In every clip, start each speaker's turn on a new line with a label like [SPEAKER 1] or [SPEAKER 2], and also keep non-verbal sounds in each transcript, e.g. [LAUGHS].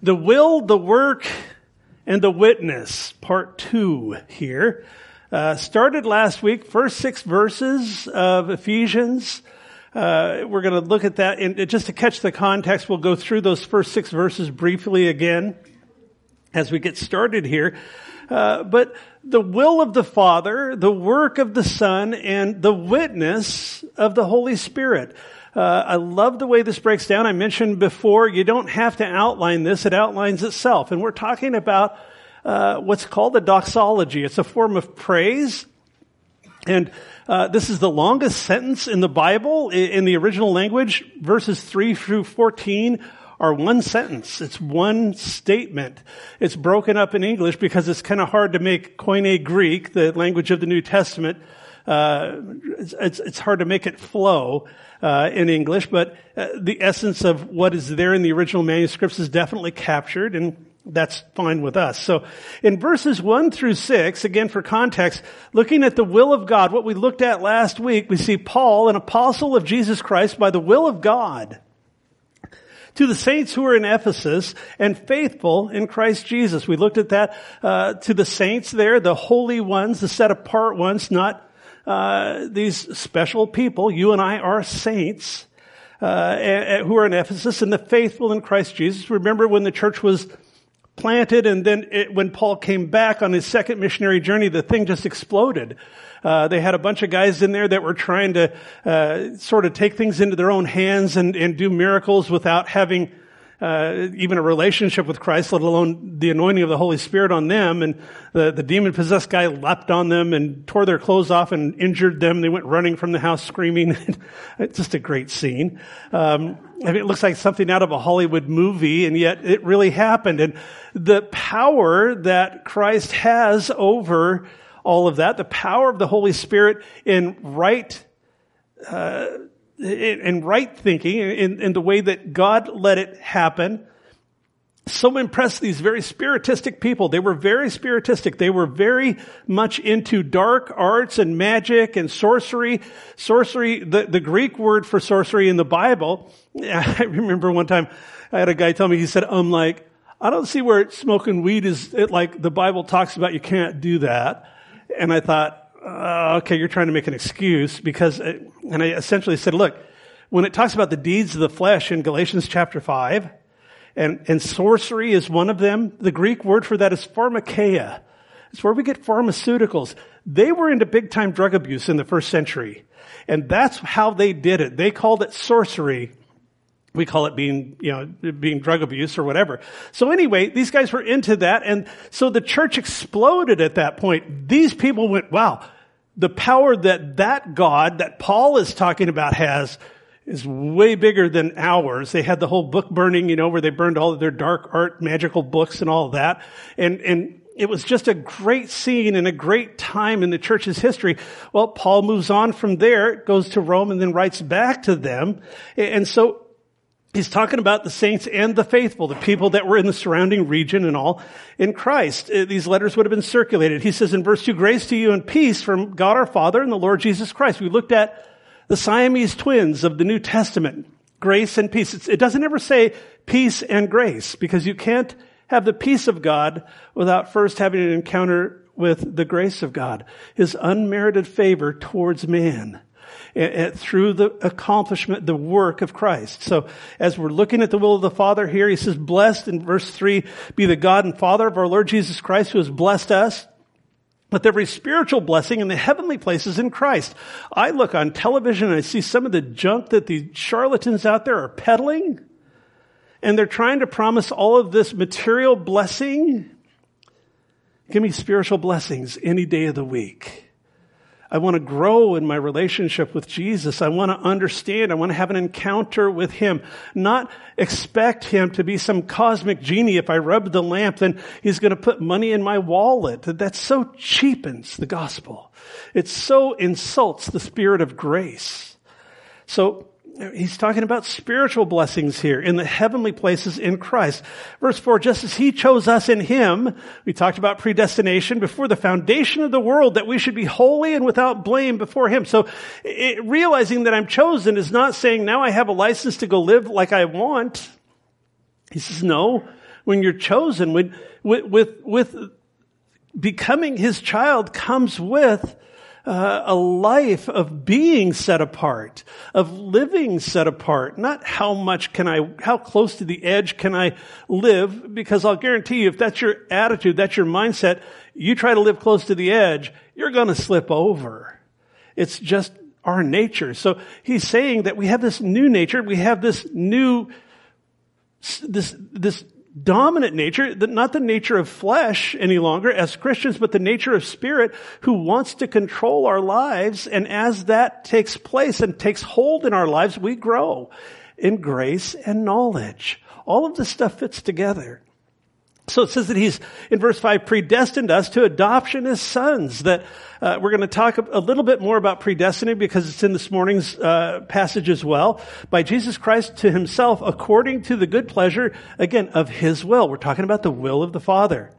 [SPEAKER 1] The will, the work, and the witness, part two here. Uh, started last week, first six verses of Ephesians. Uh, we're going to look at that, and just to catch the context, we'll go through those first six verses briefly again as we get started here. Uh, but the will of the Father, the work of the Son, and the witness of the Holy Spirit. Uh, I love the way this breaks down. I mentioned before, you don't have to outline this, it outlines itself. And we're talking about uh, what's called the doxology. It's a form of praise. And uh, this is the longest sentence in the Bible in the original language. Verses 3 through 14 are one sentence. It's one statement. It's broken up in English because it's kind of hard to make Koine Greek, the language of the New Testament, uh, it's, it's, hard to make it flow uh, in English, but uh, the essence of what is there in the original manuscripts is definitely captured, and that's fine with us. So in verses 1 through 6, again for context, looking at the will of God, what we looked at last week, we see Paul, an apostle of Jesus Christ by the will of God, to the saints who are in Ephesus and faithful in Christ Jesus. We looked at that uh, to the saints there, the holy ones, the set apart ones, not uh, these special people. You and I are saints uh, who are in Ephesus and the faithful in Christ Jesus. Remember when the church was planted and then it, when Paul came back on his second missionary journey, the thing just exploded. Uh, they had a bunch of guys in there that were trying to uh, sort of take things into their own hands and, and do miracles without having uh, even a relationship with Christ, let alone the anointing of the Holy Spirit on them. And the, the demon possessed guy leapt on them and tore their clothes off and injured them. They went running from the house screaming. [LAUGHS] it's just a great scene. Um, I mean, it looks like something out of a Hollywood movie, and yet it really happened. And the power that Christ has over all of that, the power of the Holy Spirit in right uh, in right thinking, in, in the way that God let it happen, so impressed these very spiritistic people. They were very spiritistic. They were very much into dark arts and magic and sorcery. Sorcery, the, the Greek word for sorcery in the Bible, [LAUGHS] I remember one time I had a guy tell me, he said, I'm like, I don't see where smoking weed is, it, like the Bible talks about you can't do that. And I thought, uh, okay, you're trying to make an excuse because, uh, and I essentially said, look, when it talks about the deeds of the flesh in Galatians chapter 5, and, and sorcery is one of them, the Greek word for that is pharmakeia. It's where we get pharmaceuticals. They were into big time drug abuse in the first century. And that's how they did it. They called it sorcery. We call it being, you know, being drug abuse or whatever. So anyway, these guys were into that. And so the church exploded at that point. These people went, wow, the power that that God that Paul is talking about has is way bigger than ours. They had the whole book burning, you know, where they burned all of their dark art, magical books and all that. And, and it was just a great scene and a great time in the church's history. Well, Paul moves on from there, goes to Rome and then writes back to them. And so He's talking about the saints and the faithful, the people that were in the surrounding region and all in Christ. Uh, these letters would have been circulated. He says in verse 2, grace to you and peace from God our Father and the Lord Jesus Christ. We looked at the Siamese twins of the New Testament. Grace and peace. It's, it doesn't ever say peace and grace because you can't have the peace of God without first having an encounter with the grace of God. His unmerited favor towards man through the accomplishment, the work of Christ. So as we're looking at the will of the Father here, he says, blessed in verse three, be the God and Father of our Lord Jesus Christ who has blessed us with every spiritual blessing in the heavenly places in Christ. I look on television and I see some of the junk that the charlatans out there are peddling and they're trying to promise all of this material blessing. Give me spiritual blessings any day of the week. I want to grow in my relationship with Jesus. I want to understand. I want to have an encounter with Him. Not expect Him to be some cosmic genie. If I rub the lamp, then He's going to put money in my wallet. That so cheapens the gospel. It so insults the spirit of grace. So he's talking about spiritual blessings here in the heavenly places in Christ. Verse 4, just as he chose us in him, we talked about predestination before the foundation of the world that we should be holy and without blame before him. So it, realizing that I'm chosen is not saying now I have a license to go live like I want. He says, no, when you're chosen, when, with, with, with becoming his child comes with uh, a life of being set apart, of living set apart. Not how much can I, how close to the edge can I live? Because I'll guarantee you, if that's your attitude, that's your mindset, you try to live close to the edge, you're going to slip over. It's just our nature. So he's saying that we have this new nature, we have this new, this, this dominant nature, not the nature of flesh any longer as Christians, but the nature of spirit who wants to control our lives. And as that takes place and takes hold in our lives, we grow in grace and knowledge. All of this stuff fits together. So it says that he's, in verse 5, predestined us to adoption as sons. That uh, we're going to talk a little bit more about predestiny because it's in this morning's uh, passage as well. By Jesus Christ to himself according to the good pleasure, again, of his will. We're talking about the will of the Father.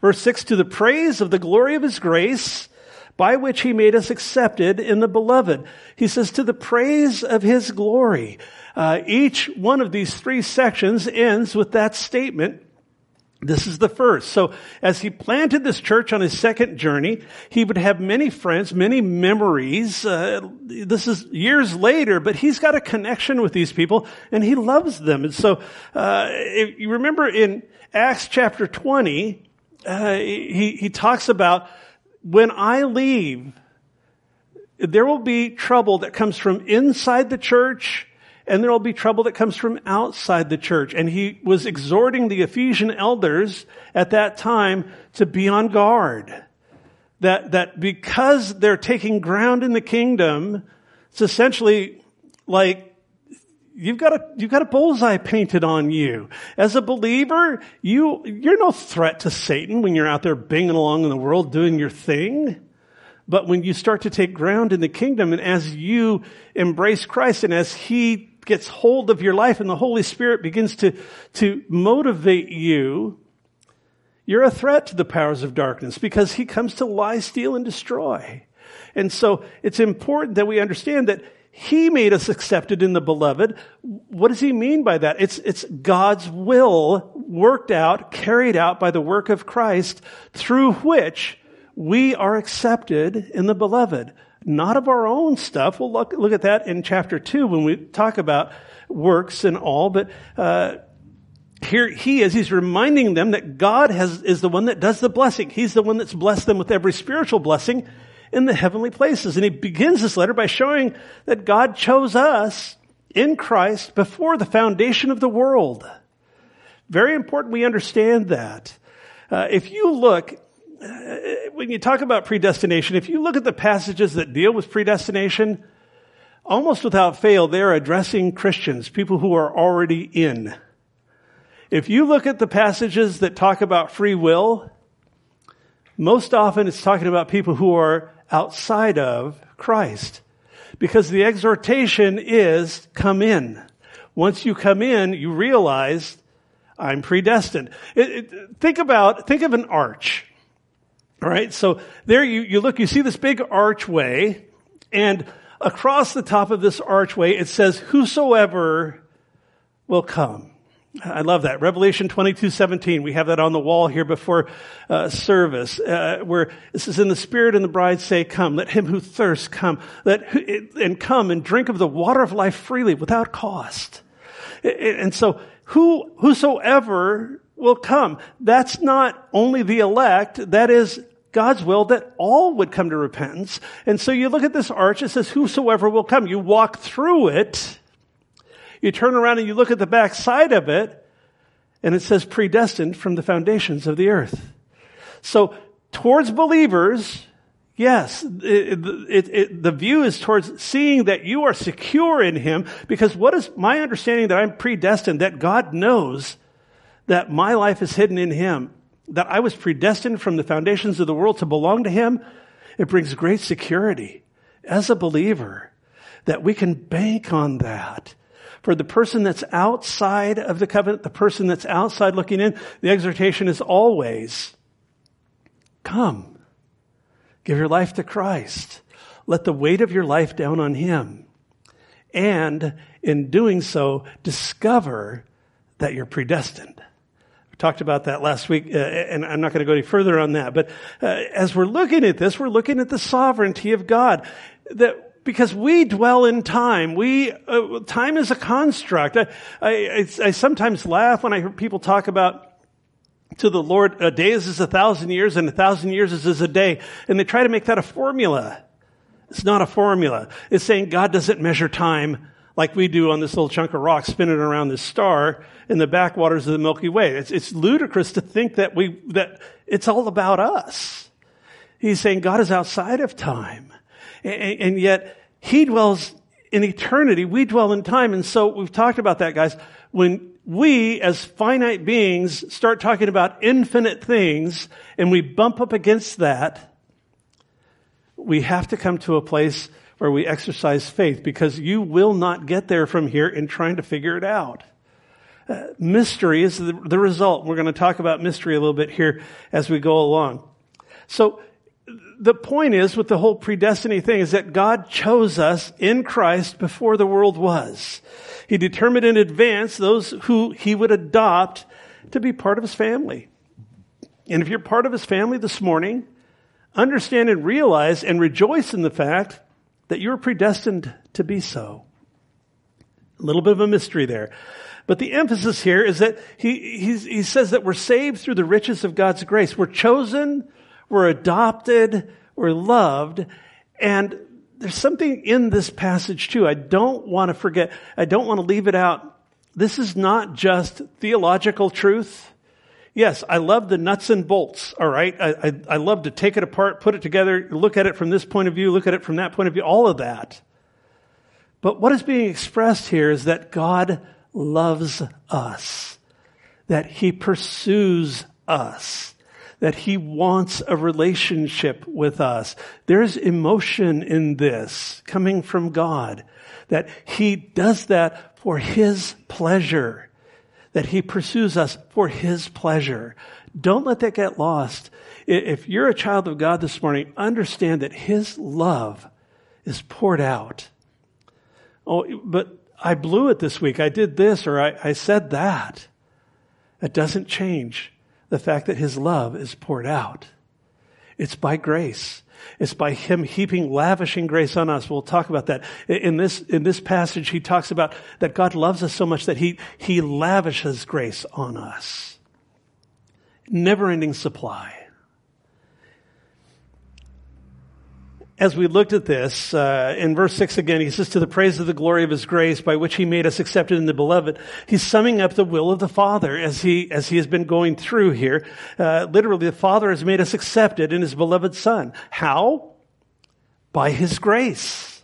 [SPEAKER 1] Verse 6, to the praise of the glory of his grace, by which he made us accepted in the beloved. He says, to the praise of his glory. Uh, each one of these three sections ends with that statement this is the first. So as he planted this church on his second journey, he would have many friends, many memories. Uh, this is years later, but he's got a connection with these people and he loves them. And so, uh, you remember in Acts chapter 20, uh, he, he talks about when I leave, there will be trouble that comes from inside the church and there will be trouble that comes from outside the church. And he was exhorting the Ephesian elders at that time to be on guard. That, that because they're taking ground in the kingdom, it's essentially like you've got a you've got a bullseye painted on you. As a believer, you you're no threat to Satan when you're out there binging along in the world doing your thing. But when you start to take ground in the kingdom and as you embrace Christ and as He gets hold of your life and the Holy Spirit begins to, to motivate you, you're a threat to the powers of darkness because he comes to lie, steal, and destroy. And so it's important that we understand that he made us accepted in the beloved. What does he mean by that? It's, it's God's will worked out, carried out by the work of Christ through which we are accepted in the beloved not of our own stuff. We'll look, look at that in chapter 2 when we talk about works and all, but uh, here he is, he's reminding them that God has, is the one that does the blessing. He's the one that's blessed them with every spiritual blessing in the heavenly places. And he begins this letter by showing that God chose us in Christ before the foundation of the world. Very important we understand that. Uh, if you look Uh, when you talk about predestination, if you look at the passages that deal with predestination, almost without fail, they're addressing Christians, people who are already in. If you look at the passages that talk about free will, most often it's talking about people who are outside of Christ. Because the exhortation is come in. Once you come in, you realize I'm predestined. It, it, think about, think of an arch. All right. So there you, you look, you see this big archway and across the top of this archway, it says, whosoever will come. I love that. Revelation 22, 17. We have that on the wall here before uh, service, uh, where this is in the Spirit and the bride say, come. Let him who thirsts come. Let, and come and drink of the water of life freely without cost. And so, who, whosoever will come. That's not only the elect, that is God's will that all would come to repentance. And so you look at this arch, it says, whosoever will come. You walk through it, you turn around and you look at the back side of it, and it says predestined from the foundations of the earth. So towards believers, yes, it, it, it, the view is towards seeing that you are secure in Him because what is my understanding that I'm predestined, that God knows that my life is hidden in Him that I was predestined from the foundations of the world to belong to Him, it brings great security as a believer that we can bank on that. For the person that's outside of the covenant, the person that's outside looking in, the exhortation is always come. Give your life to Christ. Let the weight of your life down on Him. And in doing so, discover that you're predestined. Talked about that last week, uh, and I'm not going to go any further on that. But uh, as we're looking at this, we're looking at the sovereignty of God. That because we dwell in time. We uh, time is a construct. I, I, I sometimes laugh when I hear people talk about to the Lord, a day is as a thousand years, and a thousand years is as a day, and they try to make that a formula. It's not a formula. It's saying God doesn't measure time like we do on this little chunk of rock spinning around this star in the backwaters of the Milky Way. It's, it's ludicrous to think that we, that it's all about us. He's saying God is outside of time. And, and yet he dwells in eternity. We dwell in time. And so we've talked about that, guys. When we, as finite beings, start talking about infinite things and we bump up against that, we have to come to a place where we exercise faith because you will not get there from here in trying to figure it out. Uh, mystery is the, the result. We're going to talk about mystery a little bit here as we go along. So, the point is with the whole predestiny thing is that God chose us in Christ before the world was. He determined in advance those who he would adopt to be part of his family. And if you're part of his family this morning, understand and realize and rejoice in the fact that you're predestined to be so. A little bit of a mystery there. But the emphasis here is that he, he says that we're saved through the riches of God's grace. We're chosen, we're adopted, we're loved, and there's something in this passage too. I don't want to forget, I don't want to leave it out. This is not just theological truth. Yes, I love the nuts and bolts, all right? I, I, I, love to take it apart, put it together, look at it from this point of view, look at it from that point of view, all of that. But what is being expressed here is that God loves us, that He pursues us, that He wants a relationship with us. There's emotion in this coming from God, that He does that for His pleasure that he pursues us for his pleasure. Don't let that get lost. If you're a child of God this morning, understand that his love is poured out. Oh, but I blew it this week. I did this or I, I said that. It doesn't change the fact that his love is poured out. It's by grace. It's by him heaping lavishing grace on us. We'll talk about that. In this, in this passage, he talks about that God loves us so much that he, he lavishes grace on us. Never ending supply. As we looked at this, uh, in verse 6 again, he says, To the praise of the glory of his grace, by which he made us accepted in the beloved. He's summing up the will of the Father as he, as he has been going through here. Uh, literally, the Father has made us accepted in his beloved Son. How? By his grace.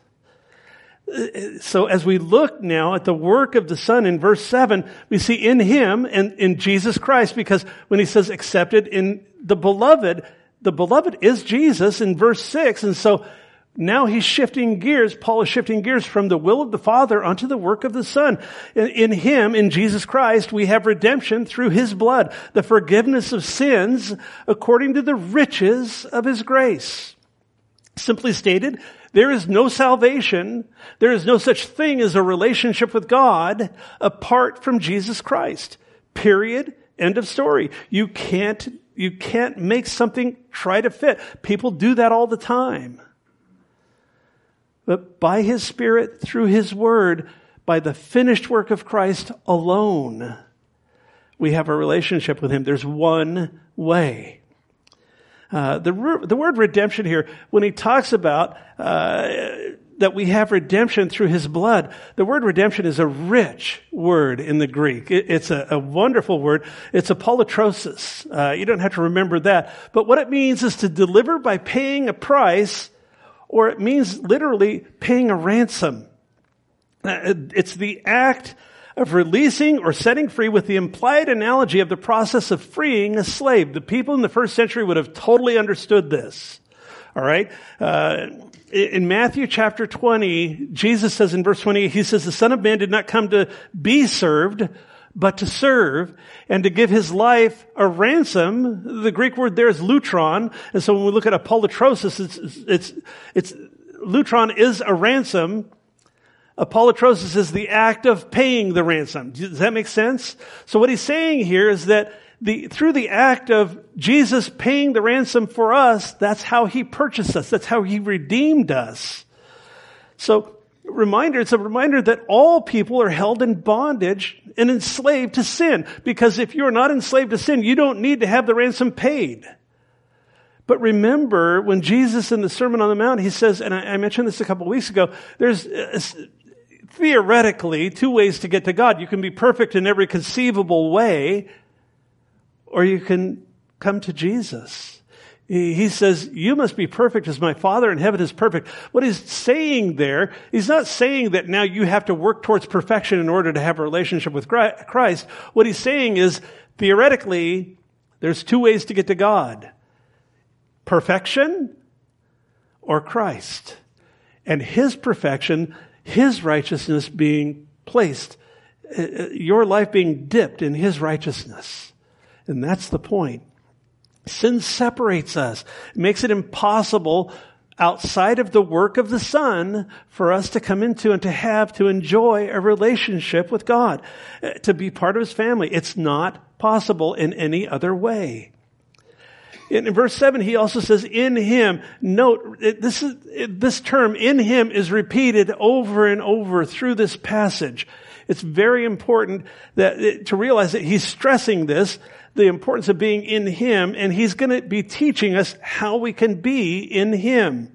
[SPEAKER 1] So as we look now at the work of the Son in verse 7, we see in him and in Jesus Christ, because when he says accepted in the beloved, the beloved is Jesus in verse 6. And so now he's shifting gears. Paul is shifting gears from the will of the Father unto the work of the Son. In, in, Him, in Jesus Christ, we have redemption through His blood, the forgiveness of sins according to the riches of His grace. Simply stated, there is no salvation, there is no such thing as a relationship with God apart from Jesus Christ. Period. End of story. You can't you can't make something try to fit. People do that all the time. But by His Spirit, through His Word, by the finished work of Christ alone, we have a relationship with Him. There's one way. Uh, the, the word redemption here, when he talks about uh, that we have redemption through his blood. The word redemption is a rich word in the Greek. It, it's a, a, wonderful word. It's apolutrosis. Uh, you don't have to remember that. But what it means is to deliver by paying a price, or it means literally paying a ransom. Uh, it's the act of releasing or setting free with the implied analogy of the process of freeing a slave. The people in the first century would have totally understood this. All right. Uh, in Matthew chapter 20, Jesus says in verse 20, he says, the son of man did not come to be served, but to serve and to give his life a ransom. The Greek word there is lutron. And so when we look at apolutrosis, it's, it's, it's, lutron is a ransom. Apolutrosis is the act of paying the ransom. Does that make sense? So what he's saying here is that the, through the act of Jesus paying the ransom for us, that's how he purchased us. That's how he redeemed us. So, reminder, it's a reminder that all people are held in bondage and enslaved to sin. Because if you're not enslaved to sin, you don't need to have the ransom paid. But remember, when Jesus in the Sermon on the Mount, he says, and I, mentioned this a couple weeks ago, there's uh, theoretically two ways to get to God. You can be perfect in every conceivable way, or you can come to Jesus. He says, you must be perfect as my Father in heaven is perfect. What he's saying there, he's not saying that now you have to work towards perfection in order to have a relationship with Christ. What he's saying is, theoretically, there's two ways to get to God. Perfection or Christ. And his perfection, his righteousness being placed, uh, uh, your life being dipped in his righteousness. And that's the point. Sin separates us. It makes it impossible outside of the work of the Son for us to come into and to have, to enjoy a relationship with God, uh, to be part of His family. It's not possible in any other way. In verse 7, he also says, in him, note, uh, this is, uh, this term, in him, is repeated over and over through this passage. It's very important that, uh, to realize that he's stressing this, the importance of being in Him, and He's going to be teaching us how we can be in Him.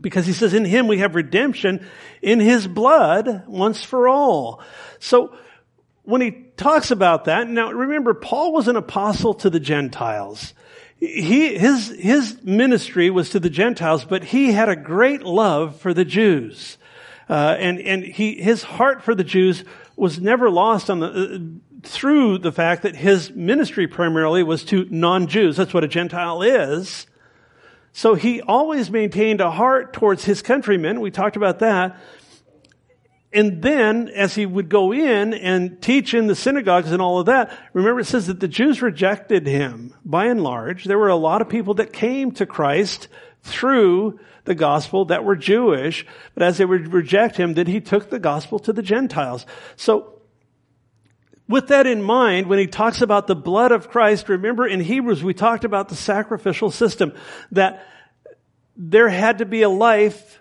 [SPEAKER 1] Because He says in Him we have redemption in His blood once for all. So, when he talks about that, now remember, Paul was an apostle to the Gentiles. He, his, his ministry was to the Gentiles, but he had a great love for the Jews. Uh, and, and he, his heart for the Jews was never lost on the, through the fact that his ministry primarily was to non-Jews. That's what a Gentile is. So he always maintained a heart towards his countrymen. We talked about that. And then, as he would go in and teach in the synagogues and all of that, remember it says that the Jews rejected him by and large. There were a lot of people that came to Christ through the gospel that were Jewish, but as they would reject him, then he took the gospel to the Gentiles. So with that in mind, when he talks about the blood of Christ, remember in Hebrews we talked about the sacrificial system, that there had to be a life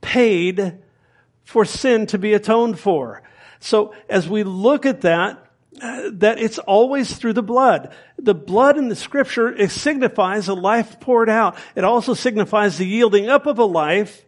[SPEAKER 1] paid for sin to be atoned for. So as we look at that, that it's always through the blood. The blood in the scripture, it signifies a life poured out. It also signifies the yielding up of a life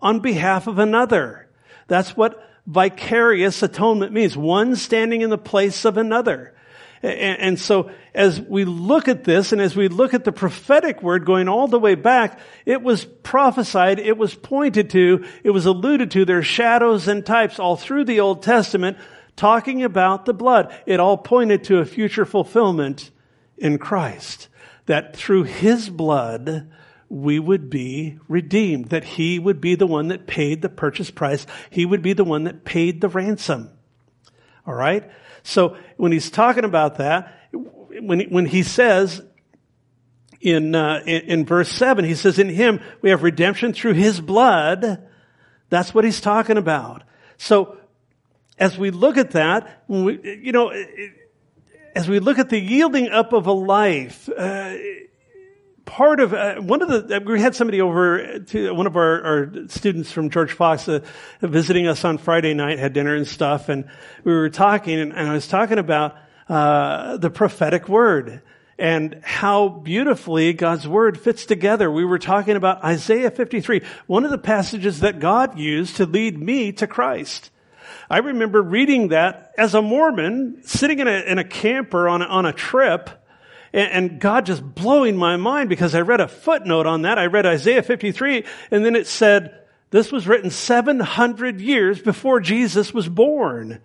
[SPEAKER 1] on behalf of another. That's what vicarious atonement means. One standing in the place of another. And, so as we look at this and as we look at the prophetic word going all the way back, it was prophesied, it was pointed to, it was alluded to. There are shadows and types all through the Old Testament talking about the blood. It all pointed to a future fulfillment in Christ. That through His blood, we would be redeemed, that he would be the one that paid the purchase price. He would be the one that paid the ransom. All right? So when he's talking about that, when, when he says in, uh, in, in verse 7, he says, In him we have redemption through his blood. That's what he's talking about. So as we look at that, we, you know, as we look at the yielding up of a life, uh, part of uh, one of the we had somebody over to one of our, our students from George Fox uh, visiting us on Friday night, had dinner and stuff, and we were talking, and, and I was talking about uh, the prophetic word and how beautifully God's word fits together. We were talking about Isaiah 53, one of the passages that God used to lead me to Christ. I remember reading that as a Mormon, sitting in a, in a camper on on a trip, and, God just blowing my mind because I read a footnote on that. I read Isaiah 53 and then it said, this was written 700 years before Jesus was born.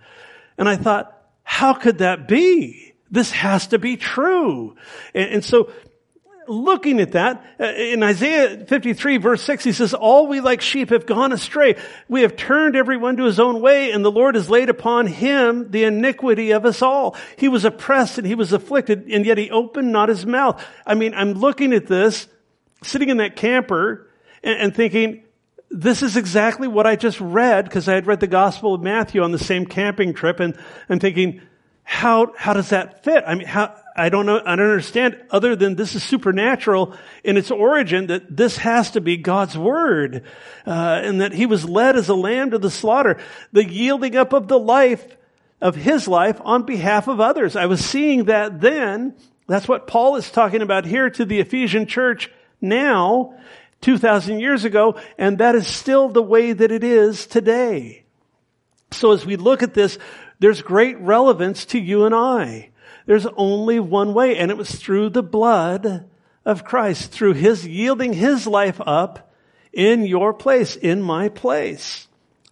[SPEAKER 1] And I thought, how could that be? This has to be true. And, and so looking at that, uh, in Isaiah 53 verse 6, he says, all we like sheep have gone astray. We have turned everyone to his own way and the Lord has laid upon him the iniquity of us all. He was oppressed and he was afflicted and yet he opened not his mouth. I mean, I'm looking at this, sitting in that camper and, and thinking, this is exactly what I just read because I had read the Gospel of Matthew on the same camping trip and I'm thinking, how, how does that fit? I mean, how, I don't know, I don't understand other than this is supernatural in its origin that this has to be God's word, uh, and that he was led as a lamb to the slaughter, the yielding up of the life of his life on behalf of others. I was seeing that then. That's what Paul is talking about here to the Ephesian church now. 2,000 years ago, and that is still the way that it is today. So as we look at this, there's great relevance to you and I. There's only one way, and it was through the blood of Christ, through His yielding His life up in your place, in my place.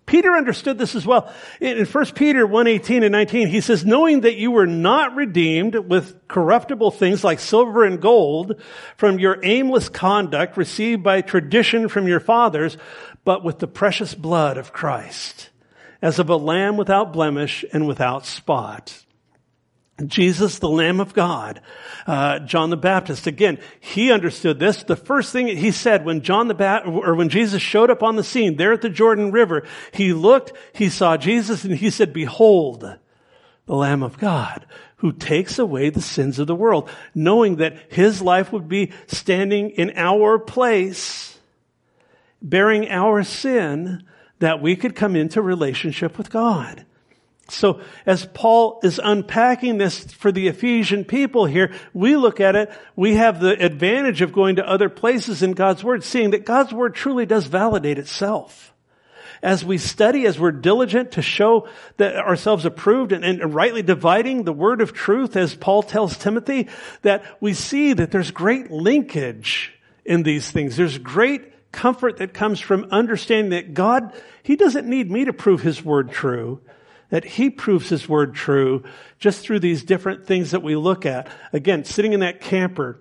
[SPEAKER 1] Peter understood this as well. In 1 Peter 1, 18 and 19, he says, knowing that you were not redeemed with corruptible things like silver and gold from your aimless conduct received by tradition from your fathers, but with the precious blood of Christ, as of a lamb without blemish and without spot. Jesus, the Lamb of God, uh, John the Baptist. Again, he understood this. The first thing he said when John the or when Jesus showed up on the scene there at the Jordan River, he looked, he saw Jesus, and he said, "Behold, the Lamb of God, who takes away the sins of the world," knowing that his life would be standing in our place, bearing our sin, that we could come into relationship with God. So as Paul is unpacking this for the Ephesian people here, we look at it, we have the advantage of going to other places in God's Word, seeing that God's Word truly does validate itself. As we study, as we're diligent to show that ourselves approved and, and rightly dividing the word of truth, as Paul tells Timothy, that we see that there's great linkage in these things. There's great comfort that comes from understanding that God, He doesn't need me to prove His word true that he proves his word true just through these different things that we look at. Again, sitting in that camper,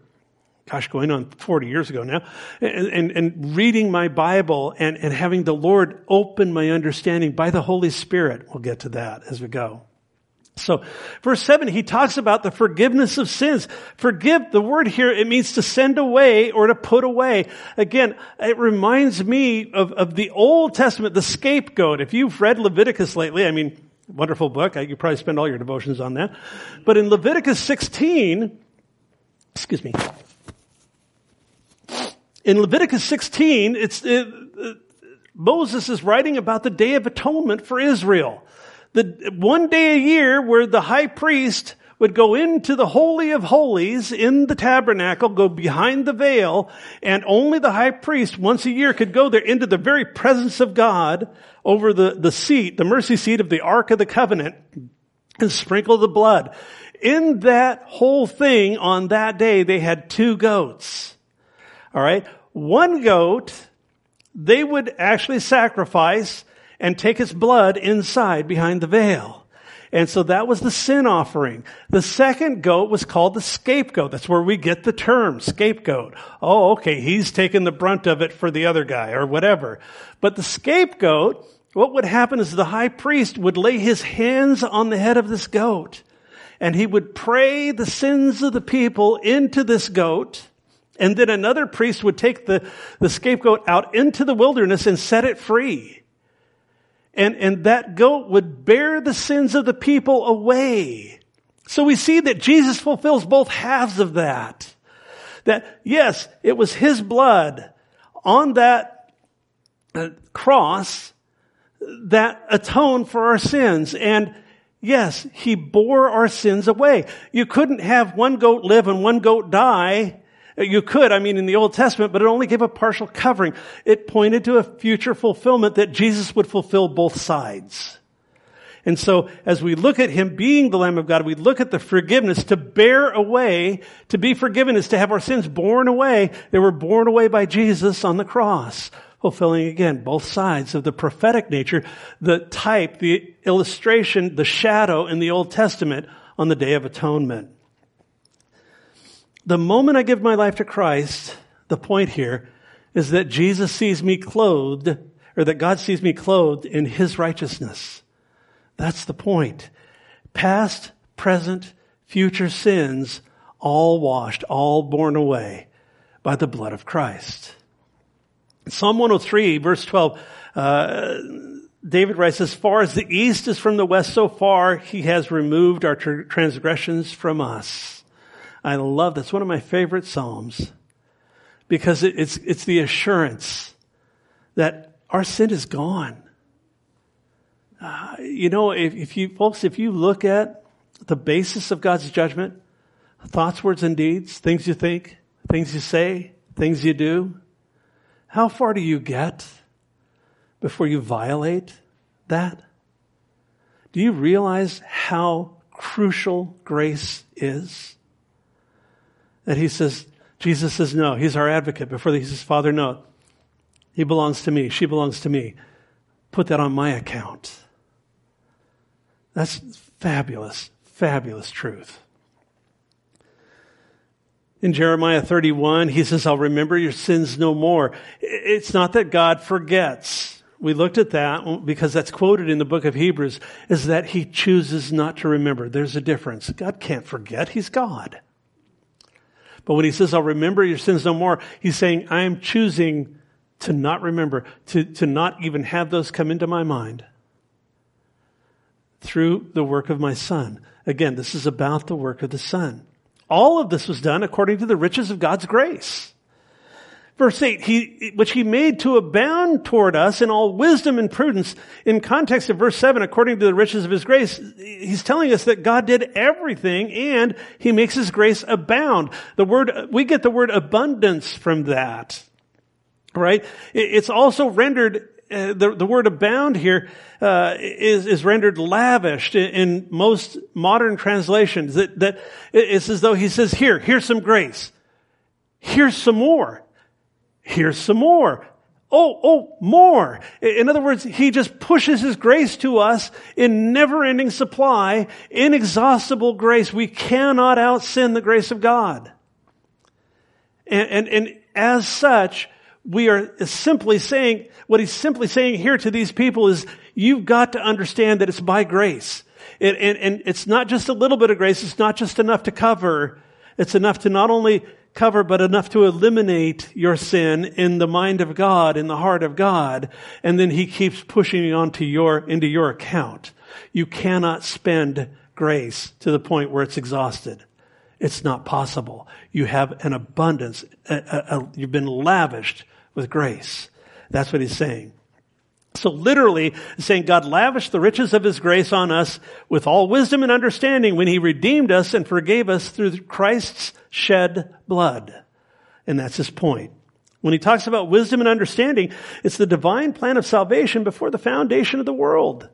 [SPEAKER 1] gosh, going on 40 years ago now, and, and, and, reading my Bible and, and having the Lord open my understanding by the Holy Spirit. We'll get to that as we go. So, verse 7, he talks about the forgiveness of sins. Forgive, the word here, it means to send away or to put away. Again, it reminds me of, of the Old Testament, the scapegoat. If you've read Leviticus lately, I mean, Wonderful book. You probably spend all your devotions on that. But in Leviticus 16, excuse me. In Leviticus 16, it's, it, it, Moses is writing about the Day of Atonement for Israel. The one day a year where the high priest would go into the Holy of Holies in the tabernacle, go behind the veil, and only the high priest once a year could go there into the very presence of God over the, the seat, the mercy seat of the Ark of the Covenant, and sprinkle the blood. In that whole thing on that day, they had two goats. Alright? One goat, they would actually sacrifice and take its blood inside behind the veil. And so that was the sin offering. The second goat was called the scapegoat. That's where we get the term scapegoat. Oh, okay, he's taking the brunt of it for the other guy or whatever. But the scapegoat, what would happen is the high priest would lay his hands on the head of this goat and he would pray the sins of the people into this goat. And then another priest would take the, the scapegoat out into the wilderness and set it free. And, and that goat would bear the sins of the people away. So we see that Jesus fulfills both halves of that. That, yes, it was His blood on that uh, cross that atoned for our sins. And yes, He bore our sins away. You couldn't have one goat live and one goat die you could, I mean, in the Old Testament, but it only gave a partial covering. It pointed to a future fulfillment that Jesus would fulfill both sides. And so, as we look at Him being the Lamb of God, we look at the forgiveness to bear away, to be forgiven is to have our sins borne away. They were borne away by Jesus on the cross, fulfilling again both sides of the prophetic nature, the type, the illustration, the shadow in the Old Testament on the Day of Atonement. The moment I give my life to Christ, the point here is that Jesus sees me clothed, or that God sees me clothed in His righteousness. That's the point. Past, present, future sins, all washed, all borne away by the blood of Christ. Psalm 103, verse 12, uh, David writes, as far as the east is from the west, so far he has removed our transgressions from us. I love that's one of my favorite Psalms because it's, it's the assurance that our sin is gone. Uh, you know, if, if you, folks, if you look at the basis of God's judgment, thoughts, words, and deeds, things you think, things you say, things you do, how far do you get? before you violate that? Do you realize how crucial grace is? That he says, Jesus says no. He's our advocate. Before he says, Father, no. He belongs to me. She belongs to me. Put that on my account. That's fabulous, fabulous truth. In Jeremiah 31, he says, I'll remember your sins no more. It's not that God forgets we looked at that because that's quoted in the book of Hebrews, is that he chooses not to remember. There's a difference. God can't forget. He's God. But when he says, I'll remember your sins no more, he's saying, I am choosing to not remember, to, to not even have those come into my mind through the work of my son. Again, this is about the work of the son. All of this was done according to the riches of God's grace. Verse 8, he, which he made to abound toward us in all wisdom and prudence. In context of verse 7, according to the riches of his grace, he's telling us that God did everything and he makes his grace abound. The word, we get the word abundance from that. Right? It's also rendered, uh, the, the word abound here uh, is is rendered lavished in, in, most modern translations. That, that it's as though he says, here, here's some grace. Here's some more. Here's some more. Oh, oh, more. In other words, he just pushes his grace to us in never ending supply, inexhaustible grace. We cannot out sin the grace of God. And, and, and as such, we are simply saying, what he's simply saying here to these people is, you've got to understand that it's by grace. And, and it's not just a little bit of grace. It's not just enough to cover. It's enough to not only cover, but enough to eliminate your sin in the mind of God, in the heart of God. And then he keeps pushing it onto your, into your account. You cannot spend grace to the point where it's exhausted. It's not possible. You have an abundance. A, a, a, you've been lavished with grace. That's what he's saying. So literally saying God lavished the riches of his grace on us with all wisdom and understanding when he redeemed us and forgave us through Christ's shed blood. And that's his point. When he talks about wisdom and understanding, it's the divine plan of salvation before the foundation of the world.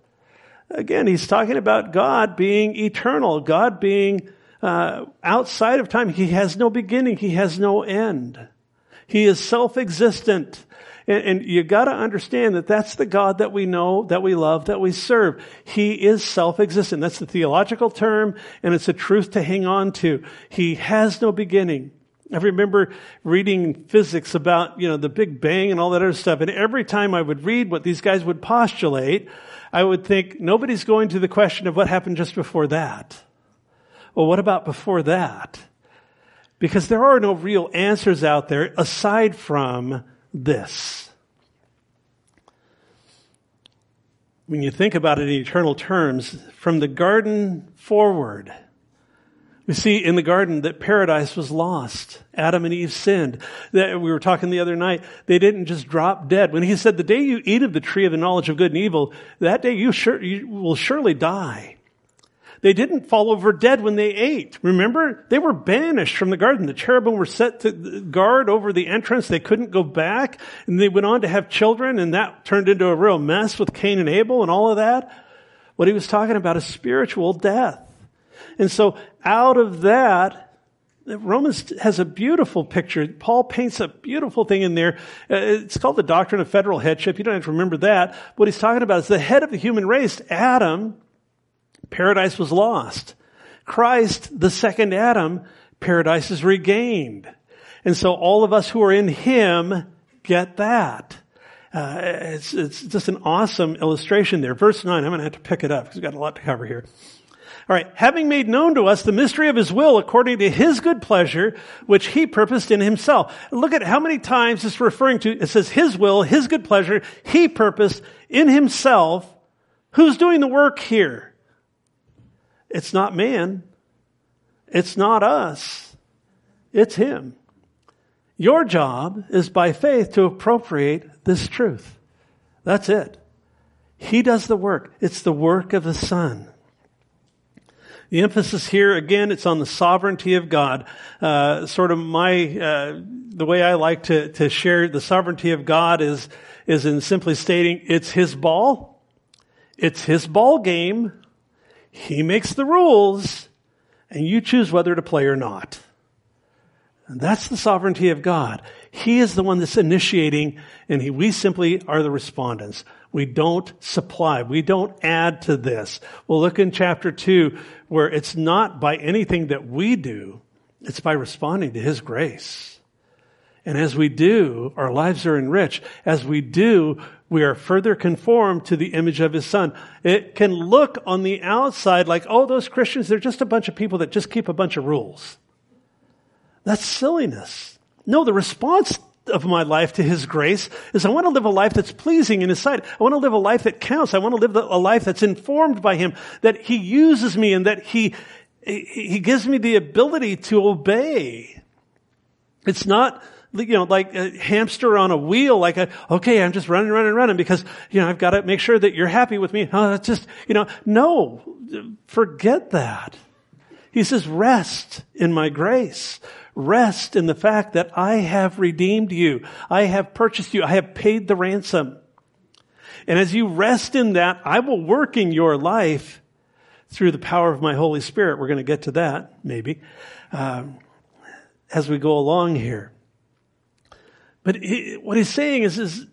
[SPEAKER 1] Again, he's talking about God being eternal, God being uh, outside of time. He has no beginning, he has no end. He is self-existent. And, and you gotta understand that that's the God that we know, that we love, that we serve. He is self-existent. That's the theological term, and it's a truth to hang on to. He has no beginning. I remember reading physics about, you know, the Big Bang and all that other stuff. And every time I would read what these guys would postulate, I would think, nobody's going to the question of what happened just before that. Well, what about before that? Because there are no real answers out there aside from this. When you think about it in eternal terms, from the garden forward, we see in the garden that paradise was lost. Adam and Eve sinned. That we were talking the other night. They didn't just drop dead. When he said, the day you eat of the tree of the knowledge of good and evil, that day you, sure, you will surely die. They didn't fall over dead when they ate. Remember? They were banished from the garden. The cherubim were set to guard over the entrance. They couldn't go back. And they went on to have children, and that turned into a real mess with Cain and Abel and all of that. What he was talking about is spiritual death. And so out of that, Romans has a beautiful picture. Paul paints a beautiful thing in there. Uh, it's called the doctrine of federal headship. You don't have to remember that. What he's talking about is the head of the human race, Adam, paradise was lost. Christ, the second Adam, paradise is regained. And so all of us who are in Him get that. Uh, it's, it's just an awesome illustration there. Verse 9, I'm going to have to pick it up because we've got a lot to cover here. All right, having made known to us the mystery of his will according to his good pleasure, which he purposed in himself. Look at how many times it's referring to, it says his will, his good pleasure, he purposed in himself. Who's doing the work here? It's not man. It's not us. It's him. Your job is by faith to appropriate this truth. That's it. He does the work. It's the work of the Son. The emphasis here, again, it's on the sovereignty of God. Uh, sort of my, uh, the way I like to, to share the sovereignty of God is, is in simply stating it's His ball. It's His ball game. He makes the rules and you choose whether to play or not. And that's the sovereignty of God. He is the one that's initiating and he, we simply are the respondents. We don't supply. We don't add to this. We'll look in chapter two where it's not by anything that we do. It's by responding to His grace. And as we do, our lives are enriched. As we do, we are further conformed to the image of His Son. It can look on the outside like, oh, those Christians, they're just a bunch of people that just keep a bunch of rules. That's silliness. No, the response of my life to His grace is I want to live a life that's pleasing in His sight. I want to live a life that counts. I want to live a life that's informed by Him, that He uses me and that He, He gives me the ability to obey. It's not, you know, like a hamster on a wheel, like a, okay, I'm just running, running, running because, you know, I've got to make sure that you're happy with me. Oh, just, you know, no, forget that. He says, rest in my grace. Rest in the fact that I have redeemed you. I have purchased you. I have paid the ransom. And as you rest in that, I will work in your life through the power of my Holy Spirit. We're going to get to that, maybe, uh, as we go along here. But he, what he's saying is, is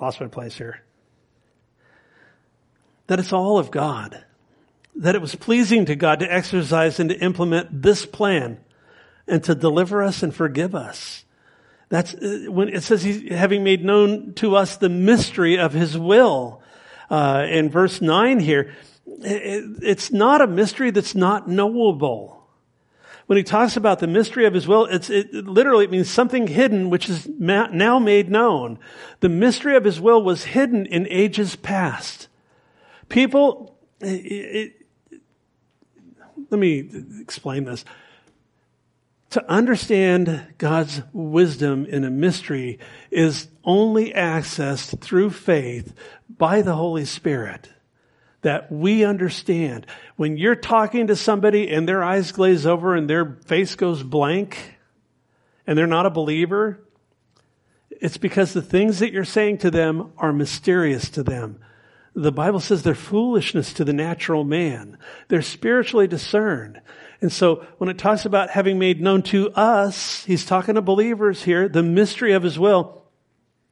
[SPEAKER 1] lost my place here. That it's all of God that it was pleasing to God to exercise and to implement this plan and to deliver us and forgive us. That's uh, when it says he's having made known to us the mystery of his will. Uh, in verse nine here, it, it's not a mystery that's not knowable. When he talks about the mystery of his will, it's it, literally it means something hidden which is ma- now made known. The mystery of his will was hidden in ages past. People, it, let me explain this. To understand God's wisdom in a mystery is only accessed through faith by the Holy Spirit. That we understand. When you're talking to somebody and their eyes glaze over and their face goes blank and they're not a believer, it's because the things that you're saying to them are mysterious to them the Bible says they're foolishness to the natural man. They're spiritually discerned. And so when it talks about having made known to us, he's talking to believers here, the mystery of his will.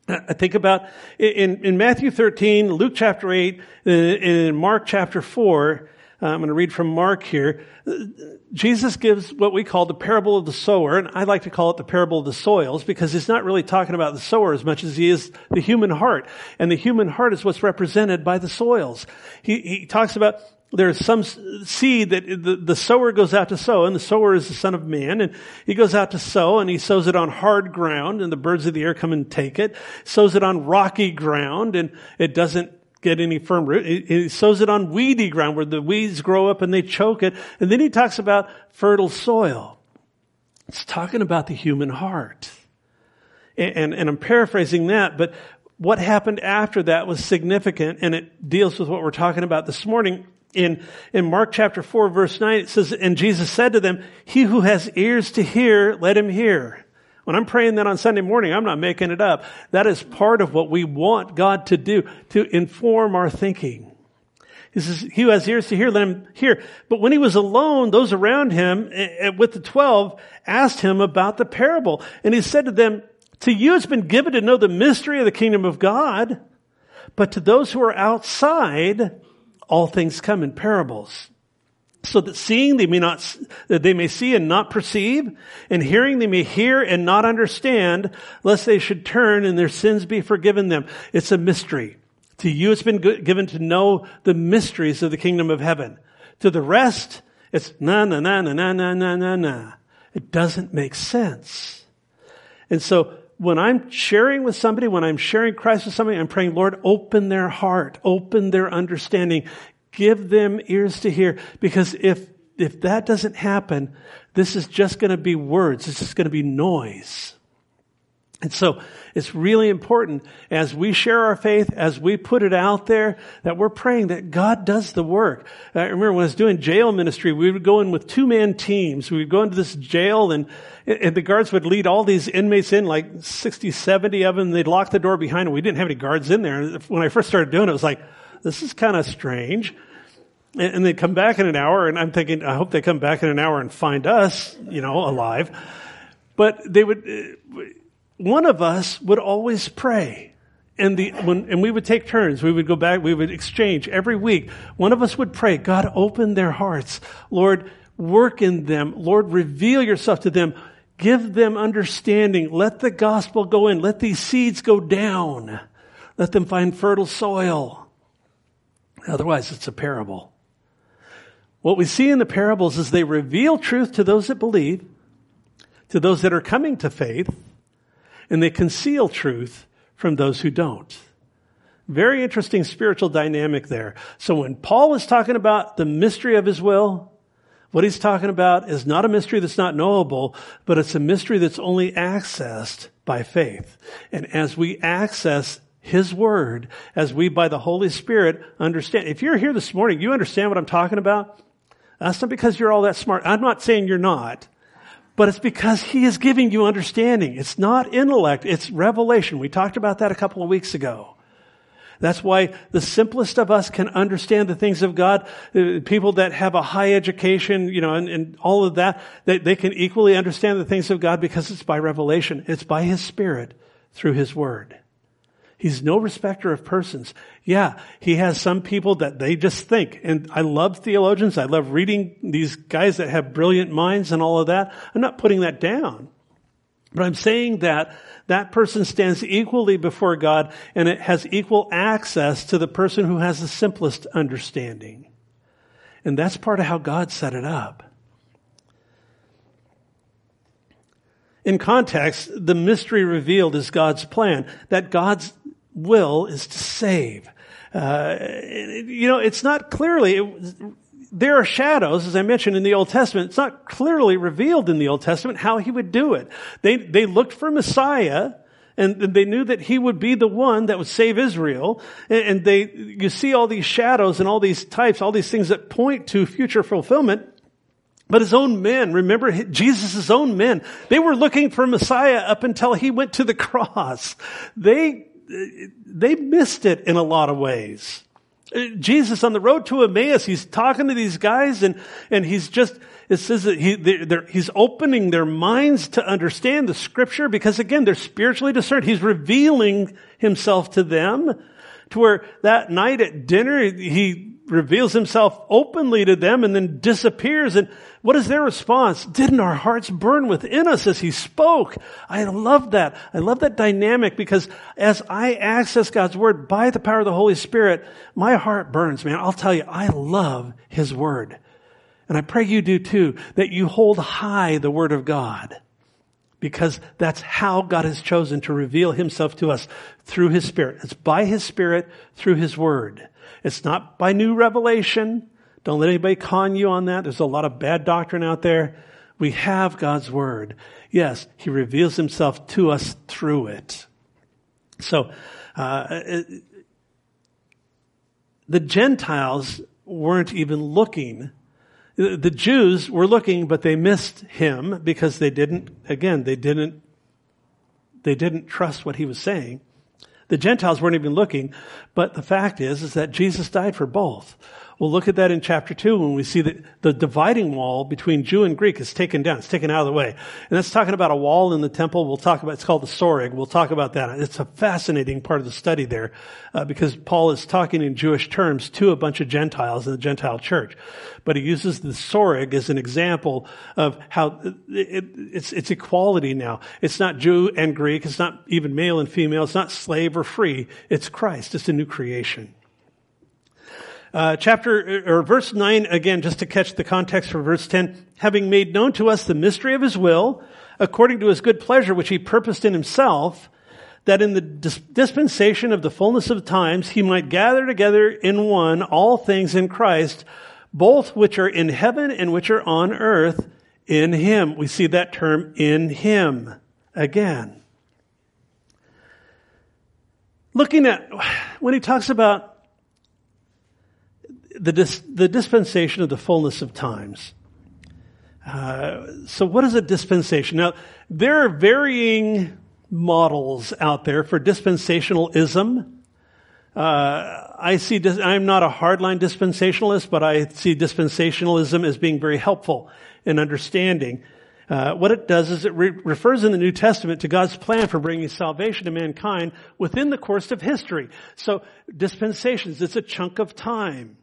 [SPEAKER 1] I think about in, in Matthew 13, Luke chapter 8, uh, in Mark chapter 4, uh, I'm going to read from Mark here. Jesus gives what we call the parable of the sower, and I like to call it the parable of the soils because he's not really talking about the sower as much as he is the human heart. And the human heart is what's represented by the soils. He, he talks about there's some seed that the, the sower goes out to sow, and the sower is the son of man, and he goes out to sow, and he sows it on hard ground, and the birds of the air come and take it. Sows it on rocky ground, and it doesn't get any firm root. He sows it on weedy ground where the weeds grow up and they choke it. And then he talks about fertile soil. It's talking about the human heart. And, and, and I'm paraphrasing that, but what happened after that was significant and it deals with what we're talking about this morning. In, in Mark chapter 4 verse 9, it says, And Jesus said to them, He who has ears to hear, let him hear. When I'm praying that on Sunday morning, I'm not making it up. That is part of what we want God to do, to inform our thinking. He says, he who has ears to hear, let him hear. But when he was alone, those around him eh, eh, with the twelve asked him about the parable. And he said to them, to you it's been given to know the mystery of the kingdom of God, but to those who are outside, all things come in parables so that seeing they may not, that they may see and not perceive, and hearing they may hear and not understand, lest they should turn and their sins be forgiven them. It's a mystery. To you it's been given to know the mysteries of the kingdom of heaven. To the rest, it's na na na na na na na na. It doesn't make sense. And so when I'm sharing with somebody, when I'm sharing Christ with somebody, I'm praying, Lord, open their heart, open their understanding, give them ears to hear. Because if, if that doesn't happen, this is just going to be words. It's just going to be noise. And so it's really important as we share our faith, as we put it out there, that we're praying that God does the work. I remember when I was doing jail ministry, we would go in with two man teams. We would go into this jail and, and the guards would lead all these inmates in, like 60, 70 of them. They'd lock the door behind them. We didn't have any guards in there. When I first started doing it, it was like, this is kind of strange. And, and they'd come back in an hour and I'm thinking, I hope they come back in an hour and find us, you know, alive. But they would, uh, one of us would always pray. And the, when, and we would take turns. We would go back. We would exchange every week. One of us would pray, God, open their hearts. Lord, work in them. Lord, reveal yourself to them. Give them understanding. Let the gospel go in. Let these seeds go down. Let them find fertile soil. Otherwise, it's a parable. What we see in the parables is they reveal truth to those that believe, to those that are coming to faith, and they conceal truth from those who don't. Very interesting spiritual dynamic there. So when Paul is talking about the mystery of his will, what he's talking about is not a mystery that's not knowable, but it's a mystery that's only accessed by faith. And as we access his word, as we by the Holy Spirit understand, if you're here this morning, you understand what I'm talking about? That's not because you're all that smart. I'm not saying you're not but it's because he is giving you understanding. It's not intellect, it's revelation. We talked about that a couple of weeks ago. That's why the simplest of us can understand the things of God. Uh, people that have a high education, you know, and, and all of that, they, they can equally understand the things of God because it's by revelation. It's by His Spirit through His Word. He's no respecter of persons. Yeah, he has some people that they just think. And I love theologians. I love reading these guys that have brilliant minds and all of that. I'm not putting that down. But I'm saying that that person stands equally before God and it has equal access to the person who has the simplest understanding. And that's part of how God set it up. In context, the mystery revealed is God's plan, that God's will is to save. Uh, you know, it's not clearly, it, there are shadows, as I mentioned in the Old Testament. It's not clearly revealed in the Old Testament how he would do it. They, they looked for Messiah, and they knew that he would be the one that would save Israel. And they, you see all these shadows and all these types, all these things that point to future fulfillment. But his own men, remember Jesus' own men, they were looking for Messiah up until he went to the [LAUGHS] cross. They they missed it in a lot of ways. Uh, Jesus on the road to Emmaus, he's talking to these guys and, and he's just, it says that he, he's opening their minds to understand the scripture because again, they're spiritually discerned. He's revealing himself to them to where that night at dinner, he reveals himself openly to them and then disappears. And what is their response? Didn't our hearts burn within us as he spoke? I love that. I love that dynamic because as I access God's word by the power of the Holy Spirit, my heart burns, man. I'll tell you, I love his word. And I pray you do too, that you hold high the word of God because that's how God has chosen to reveal himself to us through his spirit. It's by his spirit through his word. It's not by new revelation. Don't let anybody con you on that. There's a lot of bad doctrine out there. We have God's word. Yes, he reveals himself to us through it. So, uh, the Gentiles weren't even looking. The Jews were looking, but they missed him because they didn't, again, they didn't, they didn't trust what he was saying. The Gentiles weren't even looking, but the fact is, is that Jesus died for both. We'll look at that in chapter two when we see that the dividing wall between Jew and Greek is taken down. It's taken out of the way. And that's talking about a wall in the temple. We'll talk about, it's called the Soreg. We'll talk about that. It's a fascinating part of the study there, uh, because Paul is talking in Jewish terms to a bunch of Gentiles in the Gentile church. But he uses the Soreg as an example of how it, it, it's, it's equality now. It's not Jew and Greek. It's not even male and female. It's not slave or free. It's Christ. It's a new creation. Uh, chapter or verse 9 again just to catch the context for verse 10 having made known to us the mystery of his will according to his good pleasure which he purposed in himself that in the dispensation of the fullness of times he might gather together in one all things in Christ both which are in heaven and which are on earth in him. We see that term in him again. Looking at when he talks about the, dis, the dispensation of the fullness of times. Uh, so, what is a dispensation? Now, there are varying models out there for dispensationalism. Uh, I see, I'm not a hardline dispensationalist, but I see dispensationalism as being very helpful in understanding. Uh, what it does is it re- refers in the New Testament to God's plan for bringing salvation to mankind within the course of history. So dispensations, it's a chunk of time.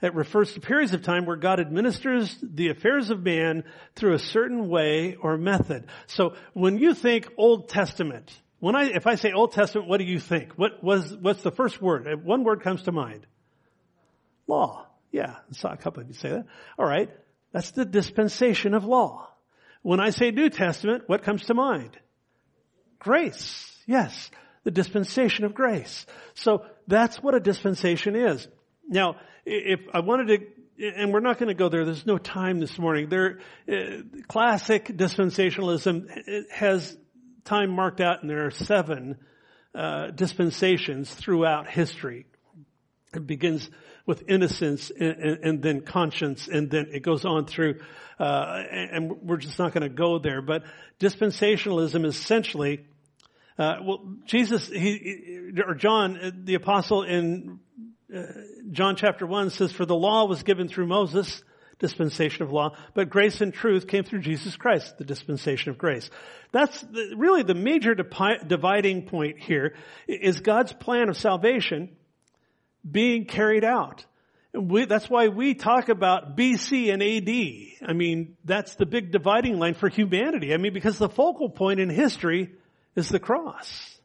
[SPEAKER 1] It refers to periods of time where God administers the affairs of man through a certain way or method. So when you think Old Testament, when I, if I say Old Testament, what do you think? What was, what's the first word? Uh, one word comes to mind. Law. Yeah, I saw a couple of you say that. Alright. That's the dispensation of law. When I say New Testament, what comes to mind? Grace. Yes. The dispensation of grace. So that's what a dispensation is. Now, if I wanted to, and we're not going to go there, there's no time this morning. There, uh, classic dispensationalism has time marked out and there are seven uh, dispensations throughout history. It begins with innocence and, and, and, then conscience and then it goes on through, uh, and we're just not going to go there, but dispensationalism is essentially uh, well, Jesus, he, or John, the apostle in uh, John chapter 1 says, For the law was given through Moses, dispensation of law, but grace and truth came through Jesus Christ, the dispensation of grace. That's the, really the major dividing point here is God's plan of salvation being carried out. We, that's why we talk about BC and AD. I mean, that's the big dividing line for humanity. I mean, because the focal point in history is the cross.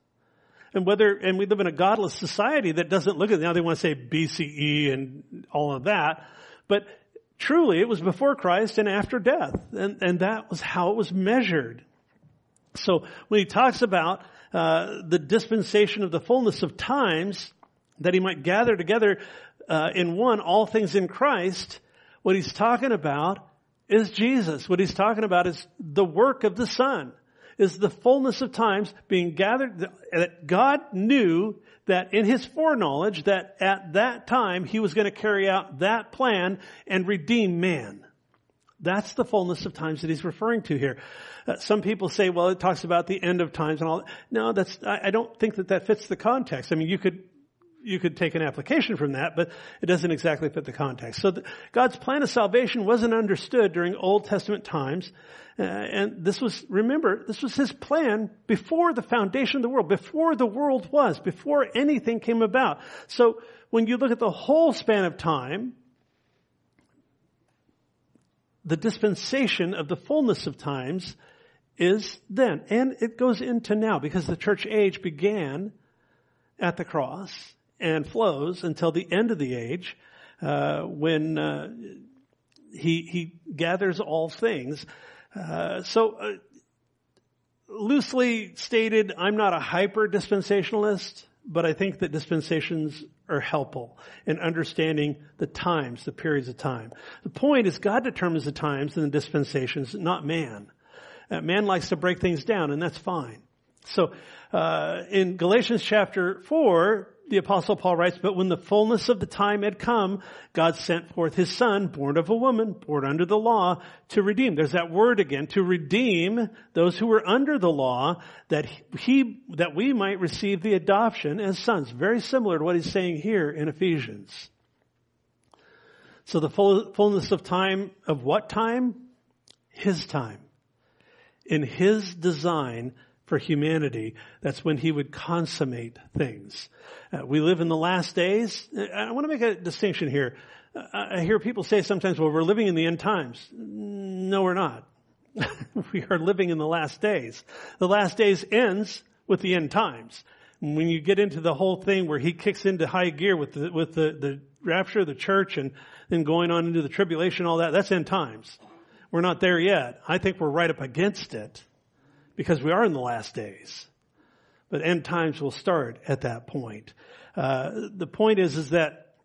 [SPEAKER 1] And whether, and we live in a godless society that doesn't look at, now they want to say BCE and all of that. But truly it was before Christ and after death. And, and that was how it was measured. So when he talks about, uh, the dispensation of the fullness of times, that he might gather together, uh, in one all things in Christ, what he's talking about is Jesus. What he's talking about is the work of the Son is the fullness of times being gathered, that God knew that in his foreknowledge that at that time he was going to carry out that plan and redeem man. That's the fullness of times that he's referring to here. Uh, some people say, well, it talks about the end of times and all. No, that's, I, I don't think that that fits the context. I mean, you could you could take an application from that, but it doesn't exactly fit the context. So the, God's plan of salvation wasn't understood during Old Testament times. Uh, and this was, remember, this was his plan before the foundation of the world, before the world was, before anything came about. So when you look at the whole span of time, the dispensation of the fullness of times is then. And it goes into now because the church age began at the cross and flows until the end of the age, uh, when uh, he he gathers all things. Uh, so, uh, loosely stated, I'm not a hyper dispensationalist, but I think that dispensations are helpful in understanding the times, the periods of time. The point is, God determines the times and the dispensations, not man. Uh, man likes to break things down, and that's fine. So, uh, in Galatians chapter 4, the apostle Paul writes, but when the fullness of the time had come, God sent forth his son, born of a woman, born under the law, to redeem. There's that word again, to redeem those who were under the law, that he, that we might receive the adoption as sons. Very similar to what he's saying here in Ephesians. So the full, fullness of time of what time? His time. In His design for humanity, that's when He would consummate things. Uh, we live in the last days. I want to make a distinction here. I hear people say sometimes, well, we're living in the end times. No, we're not. [LAUGHS] we are living in the last days. The last days ends with the end times. When you get into the whole thing where he kicks into high gear with the, with the, the rapture of the church and then going on into the tribulation, all that, that's end times. We're not there yet. I think we're right up against it because we are in the last days. But end times will start at that point. Uh, the point is, is that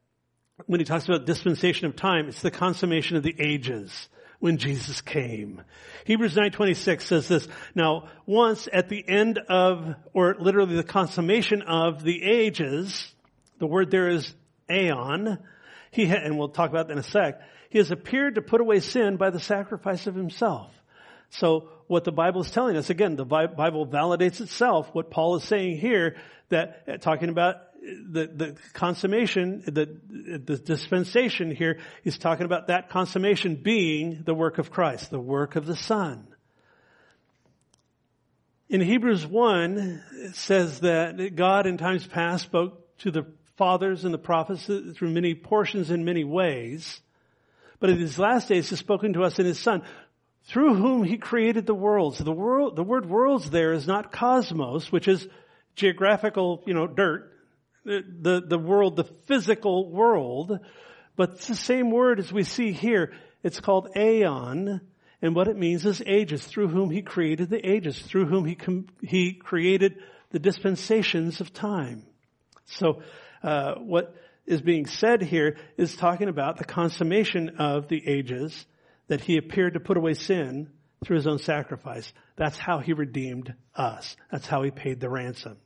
[SPEAKER 1] when he talks about dispensation of time, it's the consummation of the ages when Jesus came. Hebrews 9:26 says this, now once at the end of or literally the consummation of the ages, the word there is aeon, he ha- and we'll talk about that in a sec, he has appeared to put away sin by the sacrifice of himself. So what the Bible is telling us, again, the Bible validates itself, what Paul is saying here, that uh, talking about the, the consummation, the, the dispensation here, he's talking about that consummation being the work of Christ, the work of the Son. In Hebrews 1, it says that God in times past spoke to the fathers and the prophets through many portions in many ways. But in these last days, he's spoken to us in his son, through whom he created the worlds. The world, the word worlds there is not cosmos, which is geographical, you know, dirt the, the the world, the physical world, but it's the same word as we see here. It's called aeon, and what it means is ages, through whom he created the ages, through whom he, com- he created the dispensations of time. So, uh, what is being said here is talking about the consummation of the ages, that he appeared to put away sin through his own sacrifice. That's how he redeemed us. That's how he paid the ransom.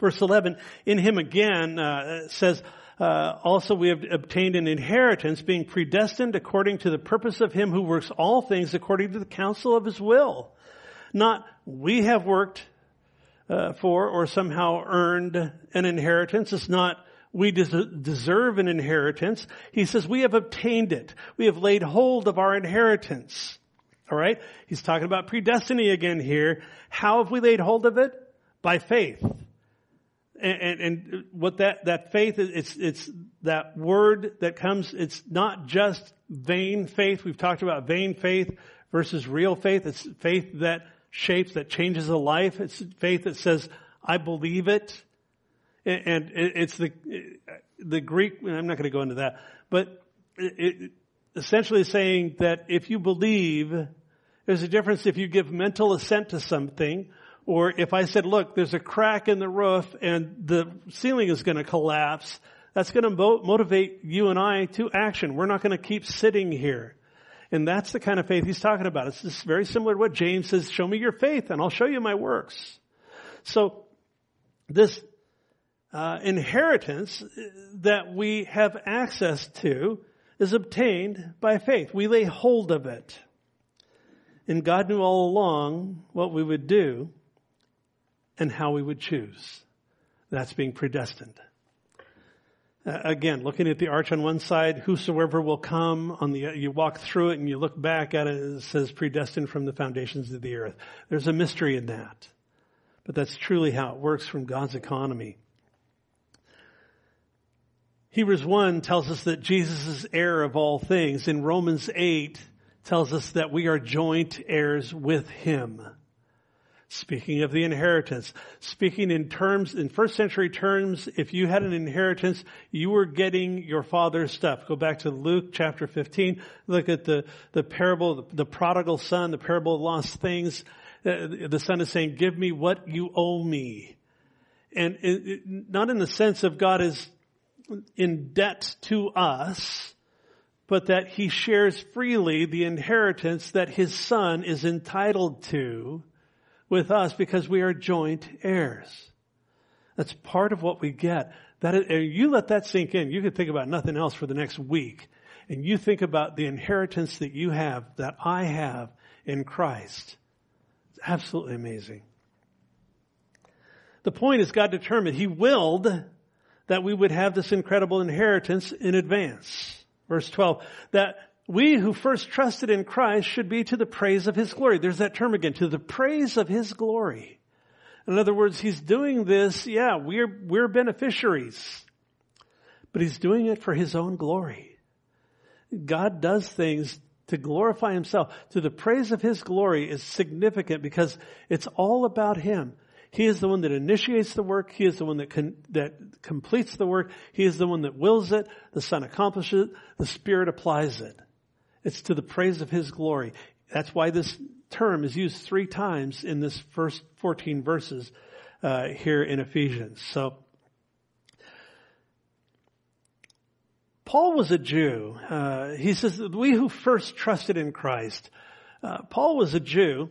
[SPEAKER 1] Verse 11, in him again uh, says, uh, also we have obtained an inheritance being predestined according to the purpose of him who works all things according to the counsel of his will. Not we have worked uh, for or somehow earned an inheritance. It's not we des- deserve an inheritance. He says we have obtained it. We have laid hold of our inheritance. All right? He's talking about predestiny again here. How have we laid hold of it? By faith. And, and, and, what that, that faith is, it's, it's that word that comes, it's not just vain faith. We've talked about vain faith versus real faith. It's faith that shapes, that changes a life. It's faith that says, I believe it. And it's the, the Greek, I'm not going to go into that, but it, essentially saying that if you believe, there's a difference if you give mental assent to something or if I said, look, there's a crack in the roof and the ceiling is going to collapse, that's going to motivate you and I to action. We're not going to keep sitting here. And that's the kind of faith he's talking about. It's just very similar to what James says, show me your faith and I'll show you my works. So this uh, inheritance that we have access to is obtained by faith. We lay hold of it. And God knew all along what we would do and how we would choose. That's being predestined. Uh, again, looking at the arch on one side, whosoever will come on the, you walk through it and you look back at it, it says predestined from the foundations of the earth. There's a mystery in that. But that's truly how it works from God's economy. Hebrews 1 tells us that Jesus is heir of all things. In Romans 8 tells us that we are joint heirs with Him. Speaking of the inheritance, speaking in terms, in first century terms, if you had an inheritance, you were getting your father's stuff. Go back to Luke chapter 15, look at the, the parable, the, prodigal son, the parable of lost things. Uh, the son is saying, give me what you owe me. And it, not in the sense of God is in debt to us, but that he shares freely the inheritance that his son is entitled to with us because we are joint heirs. That's part of what we get. That is, you let that sink in. You can think about nothing else for the next week. And you think about the inheritance that you have, that I have in Christ. It's absolutely amazing. The point is God determined, He willed that we would have this incredible inheritance in advance. Verse 12, that we who first trusted in Christ should be to the praise of His glory. There's that term again, to the praise of His glory. In other words, He's doing this, yeah, we're, we're beneficiaries. But He's doing it for His own glory. God does things to glorify Himself. To the praise of His glory is significant because it's all about Him. He is the one that initiates the work. He is the one that con- that completes the work. He is the one that wills it. The Son accomplishes it. The Spirit applies it. It's to the praise of His glory. That's why this term is used three times in this first 14 verses uh, here in Ephesians. So, Paul was a Jew. Uh, he says, we who first trusted in Christ. Uh, Paul was a Jew.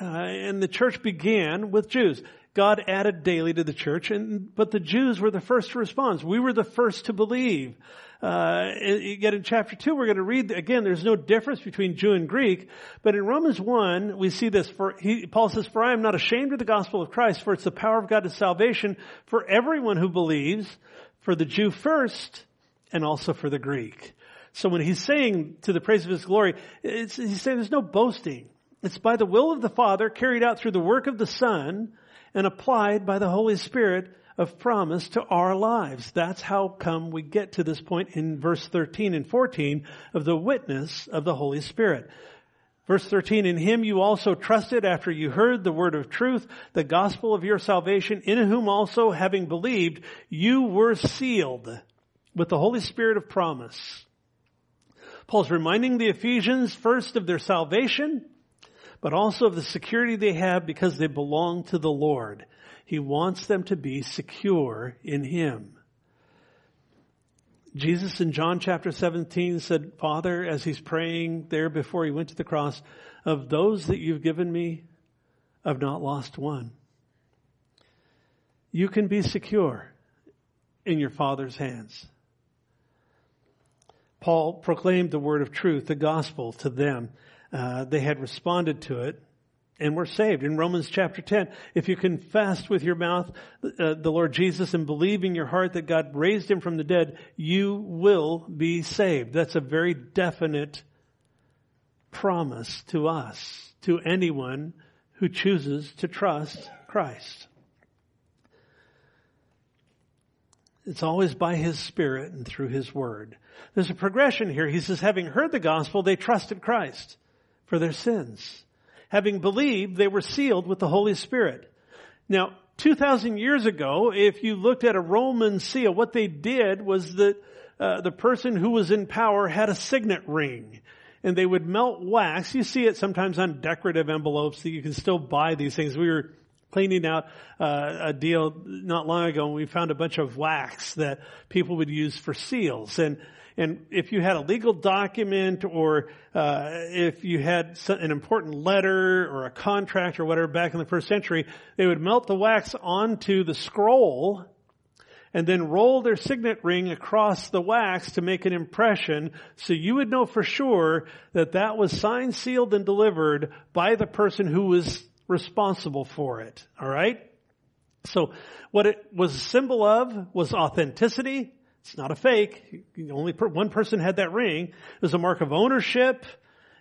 [SPEAKER 1] Uh, and the church began with Jews. God added daily to the church, and but the Jews were the first to respond. We were the first to believe. Uh, yet in chapter two, we're going to read again. There's no difference between Jew and Greek, but in Romans one, we see this. For he, Paul says, "For I am not ashamed of the gospel of Christ, for it's the power of God to salvation for everyone who believes, for the Jew first, and also for the Greek." So when he's saying to the praise of His glory, he's saying there's no boasting. It's by the will of the Father, carried out through the work of the Son, and applied by the Holy Spirit of promise to our lives. That's how come we get to this point in verse 13 and 14 of the witness of the Holy Spirit. Verse 13, in him you also trusted after you heard the word of truth, the gospel of your salvation, in whom also having believed, you were sealed with the Holy Spirit of promise. Paul's reminding the Ephesians first of their salvation, but also of the security they have because they belong to the Lord. He wants them to be secure in Him. Jesus in John chapter 17 said, Father, as he's praying there before he went to the cross, of those that you've given me, I've not lost one. You can be secure in your Father's hands. Paul proclaimed the word of truth, the gospel to them. Uh, they had responded to it and were saved. In Romans chapter 10, if you confess with your mouth uh, the Lord Jesus and believe in your heart that God raised him from the dead, you will be saved. That's a very definite promise to us, to anyone who chooses to trust Christ. It's always by His Spirit and through His Word. There's a progression here. He says, having heard the gospel, they trusted Christ for their sins. Having believed, they were sealed with the Holy Spirit. Now, 2,000 years ago, if you looked at a Roman seal, what they did was that uh, the person who was in power had a signet ring. And they would melt wax. You see it sometimes on decorative envelopes that you can still buy these things. We were cleaning out uh, a deal not long ago and we found a bunch of wax that people would use for seals and and if you had a legal document or uh, if you had an important letter or a contract or whatever back in the first century they would melt the wax onto the scroll and then roll their signet ring across the wax to make an impression so you would know for sure that that was signed, sealed, and delivered by the person who was responsible for it. All right? So what it was a symbol of was authenticity. It's not a fake. Only per, one person had that ring. It was a mark of ownership.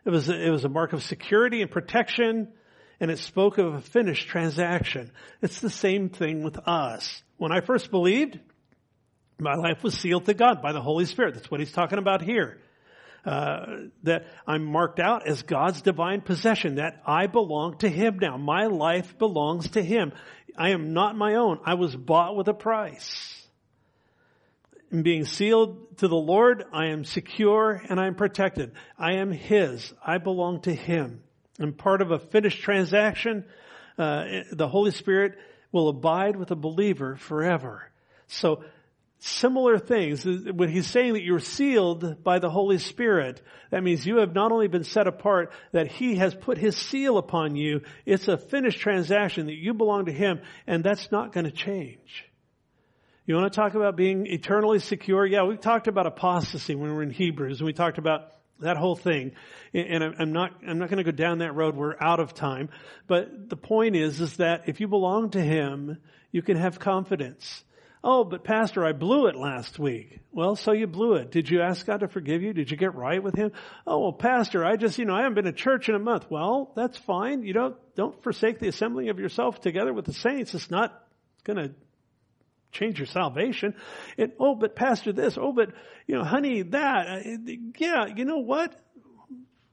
[SPEAKER 1] It was a, it was a mark of security and protection. And it spoke of a finished transaction. It's the same thing with us. When I first believed, my life was sealed to God by the Holy Spirit. That's what he's talking about here uh, that I'm marked out as God's divine possession, that I belong to Him now. My life belongs to Him. I am not my own. I was bought with a price. In being sealed to the Lord, I am secure and I am protected. I am His. I belong to Him. I'm part of a finished transaction. Uh, the Holy Spirit will abide with a believer forever. So similar things. When he's saying that you're sealed by the Holy Spirit, that means you have not only been set apart, that he has put his seal upon you. It's a finished transaction that you belong to him, and that's not going to change. You want to talk about being eternally secure? Yeah, we talked about apostasy when we were in Hebrews, and we talked about that whole thing. And I'm not, I'm not going to go down that road. We're out of time. But the point is, is that if you belong to Him, you can have confidence Oh, but pastor, I blew it last week. Well, so you blew it. Did you ask God to forgive you? Did you get right with Him? Oh, well, pastor, I just, you know, I haven't been to church in a month. Well, that's fine. You don't, don't forsake the assembling of yourself together with the saints. It's not gonna change your salvation. And, oh, but pastor this. Oh, but, you know, honey, that. Uh, yeah, you know what?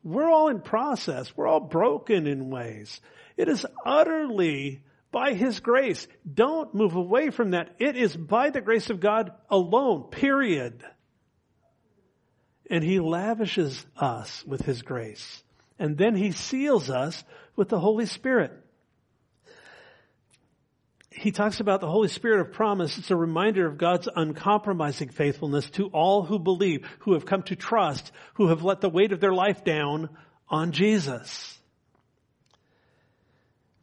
[SPEAKER 1] We're all in process. We're all broken in ways. It is utterly by His grace. Don't move away from that. It is by the grace of God alone, period. And He lavishes us with His grace. And then He seals us with the Holy Spirit. He talks about the Holy Spirit of promise. It's a reminder of God's uncompromising faithfulness to all who believe, who have come to trust, who have let the weight of their life down on Jesus.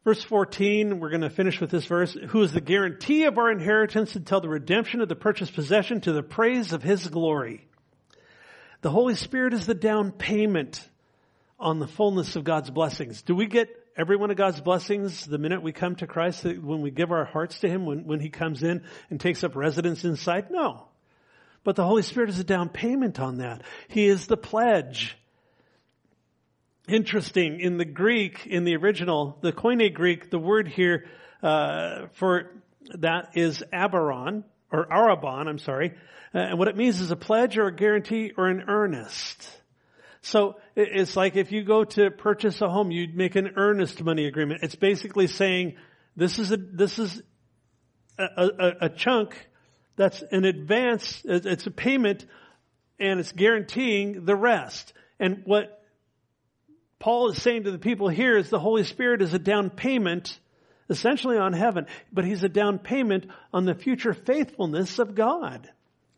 [SPEAKER 1] Verse 14, we're going to finish with this verse, who is the guarantee of our inheritance until the redemption of the purchased possession to the praise of His glory. The Holy Spirit is the down payment on the fullness of God's blessings. Do we get every one of God's blessings the minute we come to Christ, when we give our hearts to Him, when, when He comes in and takes up residence inside? No. But the Holy Spirit is a down payment on that. He is the pledge interesting in the Greek, in the original, the Koine Greek, the word here uh, for that is abaron or arabon. I'm sorry, uh, and what it means is a pledge or a guarantee or an earnest. So it's like if you go to purchase a home, you'd make an earnest money agreement. It's basically saying this is a this is a, a, a chunk that's an advance. It's a payment, and it's guaranteeing the rest. And what Paul is saying to the people here is the Holy Spirit is a down payment essentially on heaven, but he's a down payment on the future faithfulness of God.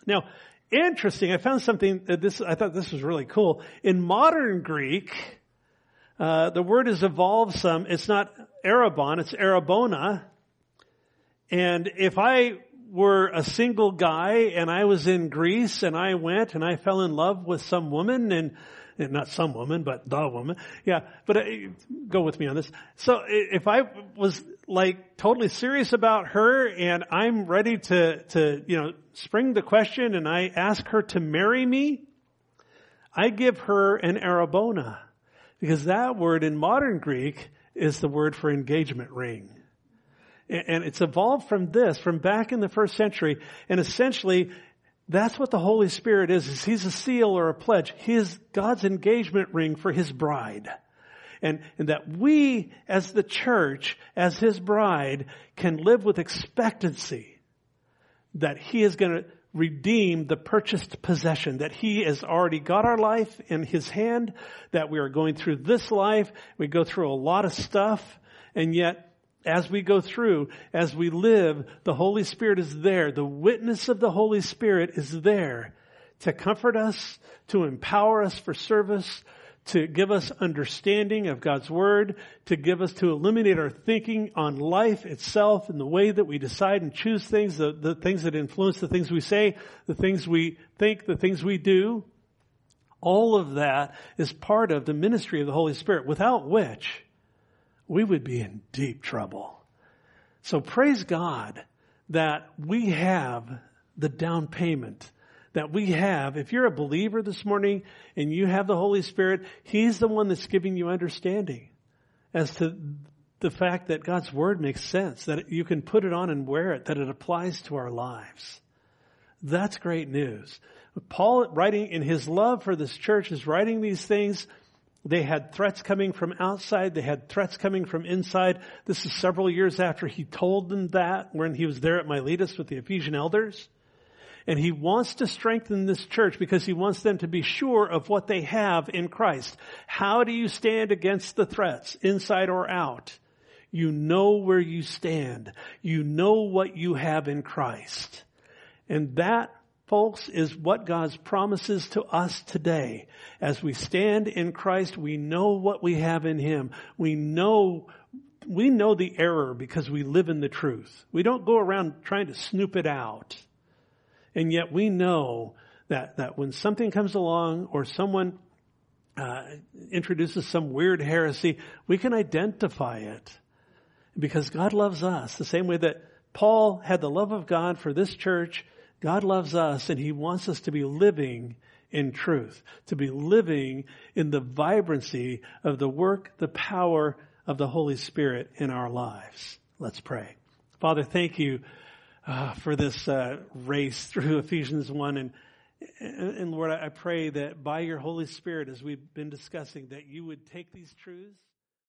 [SPEAKER 1] Now, interesting, I found something that this, I thought this was really cool. In modern Greek, uh, the word has evolved some. It's not arabon, it's arabona. And if I were a single guy and I was in Greece and I went and I fell in love with some woman and not some woman, but the woman. Yeah, but uh, go with me on this. So if I was like totally serious about her and I'm ready to, to, you know, spring the question and I ask her to marry me, I give her an arabona because that word in modern Greek is the word for engagement ring. And it's evolved from this, from back in the first century, and essentially that's what the Holy Spirit is, is He's a seal or a pledge. He is God's engagement ring for His bride. And, and that we, as the church, as His bride, can live with expectancy that He is going to redeem the purchased possession, that He has already got our life in His hand, that we are going through this life, we go through a lot of stuff, and yet as we go through, as we live, the Holy Spirit is there. The witness of the Holy Spirit is there to comfort us, to empower us for service, to give us understanding of God's Word, to give us, to illuminate our thinking on life itself and the way that we decide and choose things, the, the things that influence the things we say, the things we think, the things we do. All of that is part of the ministry of the Holy Spirit, without which we would be in deep trouble. So praise God that we have the down payment that we have. If you're a believer this morning and you have the Holy Spirit, He's the one that's giving you understanding as to the fact that God's Word makes sense, that you can put it on and wear it, that it applies to our lives. That's great news. Paul, writing in his love for this church, is writing these things they had threats coming from outside. They had threats coming from inside. This is several years after he told them that when he was there at Miletus with the Ephesian elders. And he wants to strengthen this church because he wants them to be sure of what they have in Christ. How do you stand against the threats, inside or out? You know where you stand. You know what you have in Christ. And that folks, is what God's promises to us today. As we stand in Christ, we know what we have in Him. We know, we know the error because we live in the truth. We don't go around trying to snoop it out. And yet we know that, that when something comes along or someone uh, introduces some weird heresy, we can identify it because God loves us the same way that Paul had the love of God for this church. God loves us and he wants us to be living in truth, to be living in the vibrancy of the work, the power of the Holy Spirit in our lives. Let's pray. Father, thank you uh, for this uh, race [LAUGHS] through Ephesians 1 and and Lord, I pray that by your Holy Spirit, as we've been discussing, that you would take these truths